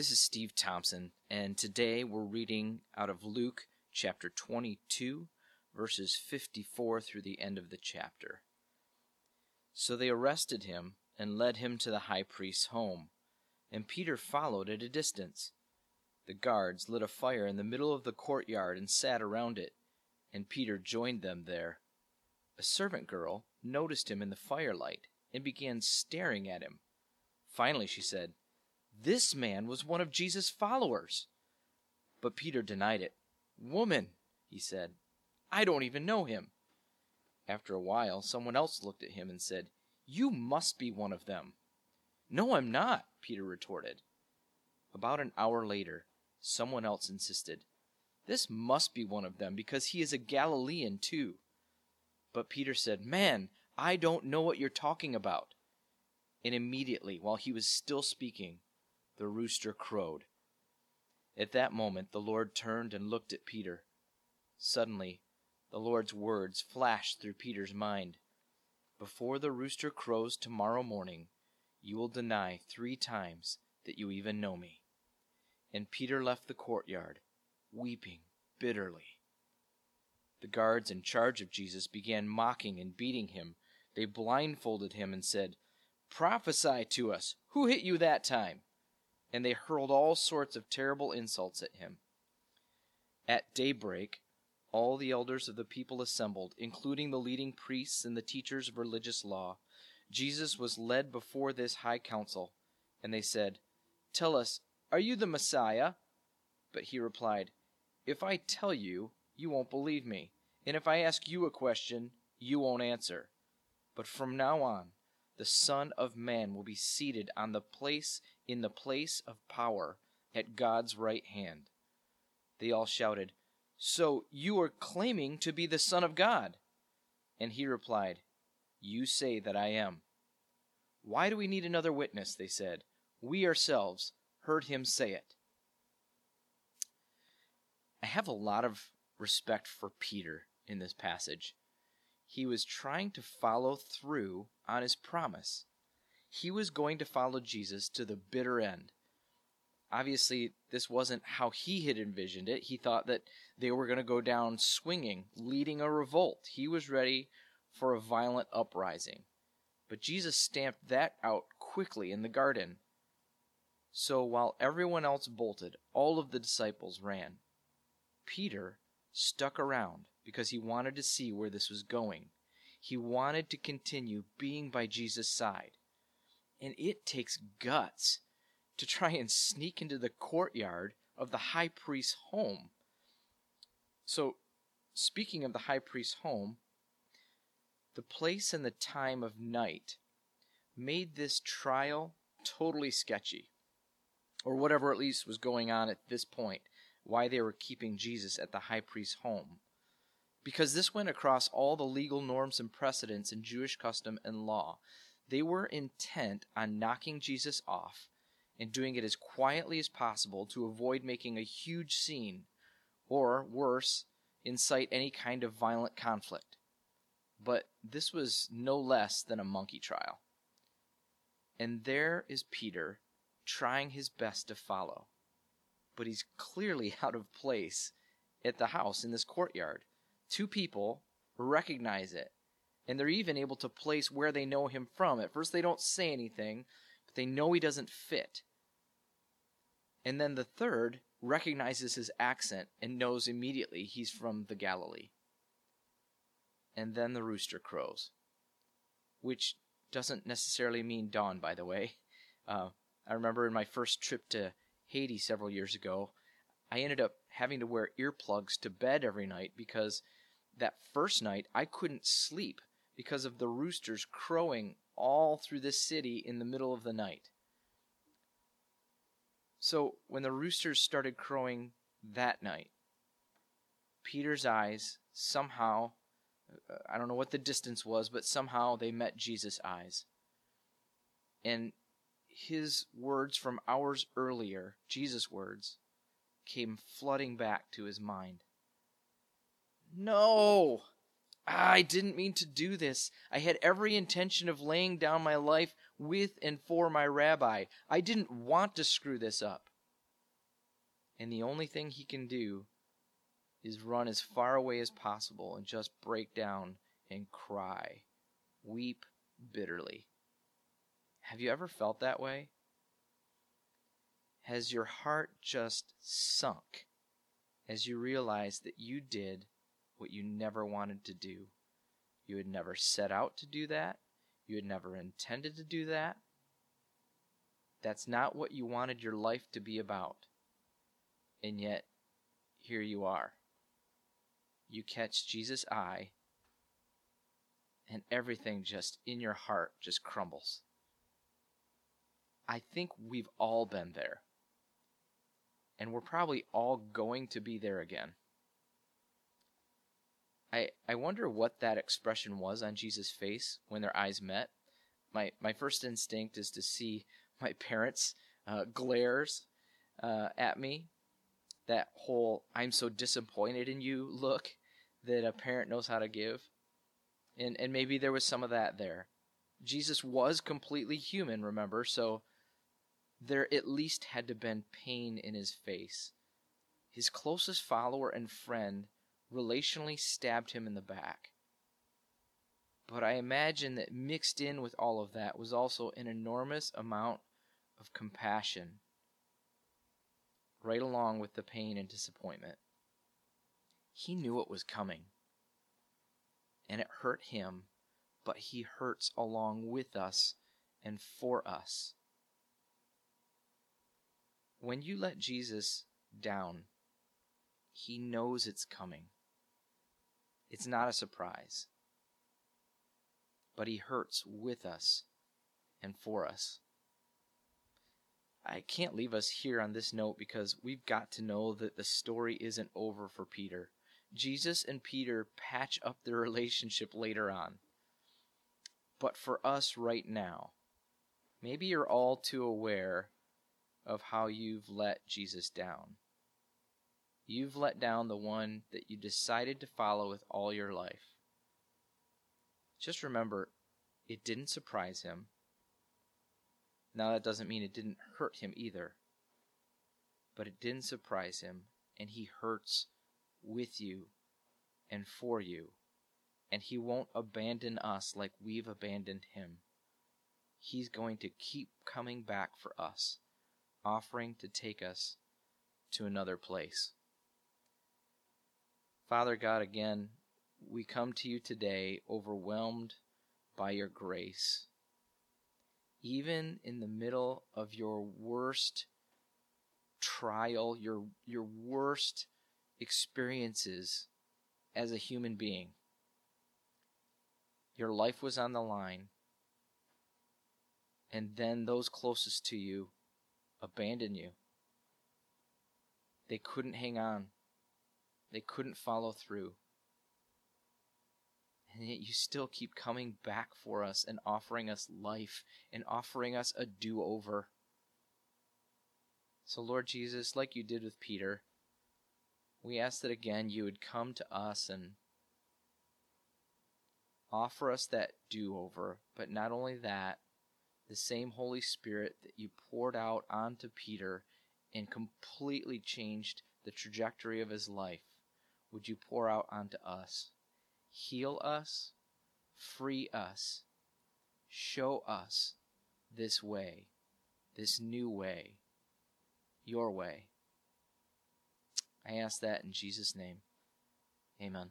This is Steve Thompson, and today we're reading out of Luke chapter 22, verses 54 through the end of the chapter. So they arrested him and led him to the high priest's home, and Peter followed at a distance. The guards lit a fire in the middle of the courtyard and sat around it, and Peter joined them there. A servant girl noticed him in the firelight and began staring at him. Finally, she said, This man was one of Jesus' followers. But Peter denied it. Woman, he said, I don't even know him. After a while, someone else looked at him and said, You must be one of them. No, I'm not, Peter retorted. About an hour later, someone else insisted, This must be one of them because he is a Galilean too. But Peter said, Man, I don't know what you're talking about. And immediately, while he was still speaking, the rooster crowed. At that moment, the Lord turned and looked at Peter. Suddenly, the Lord's words flashed through Peter's mind Before the rooster crows tomorrow morning, you will deny three times that you even know me. And Peter left the courtyard, weeping bitterly. The guards in charge of Jesus began mocking and beating him. They blindfolded him and said, Prophesy to us. Who hit you that time? And they hurled all sorts of terrible insults at him. At daybreak, all the elders of the people assembled, including the leading priests and the teachers of religious law. Jesus was led before this high council, and they said, Tell us, are you the Messiah? But he replied, If I tell you, you won't believe me. And if I ask you a question, you won't answer. But from now on, the Son of Man will be seated on the place in the place of power at God's right hand. They all shouted, So you are claiming to be the Son of God? And he replied, You say that I am. Why do we need another witness? They said. We ourselves heard him say it. I have a lot of respect for Peter in this passage. He was trying to follow through on his promise. He was going to follow Jesus to the bitter end. Obviously, this wasn't how he had envisioned it. He thought that they were going to go down swinging, leading a revolt. He was ready for a violent uprising. But Jesus stamped that out quickly in the garden. So while everyone else bolted, all of the disciples ran. Peter stuck around because he wanted to see where this was going. He wanted to continue being by Jesus' side. And it takes guts to try and sneak into the courtyard of the high priest's home. So, speaking of the high priest's home, the place and the time of night made this trial totally sketchy, or whatever at least was going on at this point why they were keeping Jesus at the high priest's home. Because this went across all the legal norms and precedents in Jewish custom and law. They were intent on knocking Jesus off and doing it as quietly as possible to avoid making a huge scene, or worse, incite any kind of violent conflict. But this was no less than a monkey trial. And there is Peter trying his best to follow but he's clearly out of place at the house in this courtyard. Two people recognize it, and they're even able to place where they know him from. At first, they don't say anything, but they know he doesn't fit. And then the third recognizes his accent and knows immediately he's from the Galilee. And then the rooster crows, which doesn't necessarily mean dawn, by the way. Uh, I remember in my first trip to Haiti several years ago, I ended up having to wear earplugs to bed every night because that first night I couldn't sleep because of the roosters crowing all through the city in the middle of the night. So when the roosters started crowing that night, Peter's eyes somehow, uh, I don't know what the distance was, but somehow they met Jesus' eyes. And his words from hours earlier, Jesus' words, came flooding back to his mind. No! Ah, I didn't mean to do this. I had every intention of laying down my life with and for my rabbi. I didn't want to screw this up. And the only thing he can do is run as far away as possible and just break down and cry, weep bitterly. Have you ever felt that way? Has your heart just sunk as you realize that you did what you never wanted to do? You had never set out to do that. You had never intended to do that. That's not what you wanted your life to be about. And yet, here you are. You catch Jesus' eye, and everything just in your heart just crumbles. I think we've all been there. And we're probably all going to be there again. I, I wonder what that expression was on Jesus' face when their eyes met. My, my first instinct is to see my parents' uh, glares uh, at me. That whole "I'm so disappointed in you" look that a parent knows how to give, and and maybe there was some of that there. Jesus was completely human, remember, so there at least had to been pain in his face. His closest follower and friend relationally stabbed him in the back. But I imagine that mixed in with all of that was also an enormous amount of compassion, right along with the pain and disappointment. He knew it was coming, and it hurt him, but he hurts along with us and for us. When you let Jesus down, he knows it's coming. It's not a surprise. But He hurts with us and for us. I can't leave us here on this note because we've got to know that the story isn't over for Peter. Jesus and Peter patch up their relationship later on. But for us right now, maybe you're all too aware of how you've let Jesus down. You've let down the one that you decided to follow with all your life. Just remember, it didn't surprise him. Now, that doesn't mean it didn't hurt him either. But it didn't surprise him, and he hurts with you and for you. And he won't abandon us like we've abandoned him. He's going to keep coming back for us, offering to take us to another place. Father God, again, we come to you today overwhelmed by your grace. Even in the middle of your worst trial, your, your worst experiences as a human being, your life was on the line, and then those closest to you abandoned you. They couldn't hang on. They couldn't follow through. And yet you still keep coming back for us and offering us life and offering us a do over. So, Lord Jesus, like you did with Peter, we ask that again you would come to us and offer us that do over. But not only that, the same Holy Spirit that you poured out onto Peter and completely changed the trajectory of his life would you pour out onto us. Heal us, free us, show us this way, this new way, your way. I ask that in Jesus' name. Amen.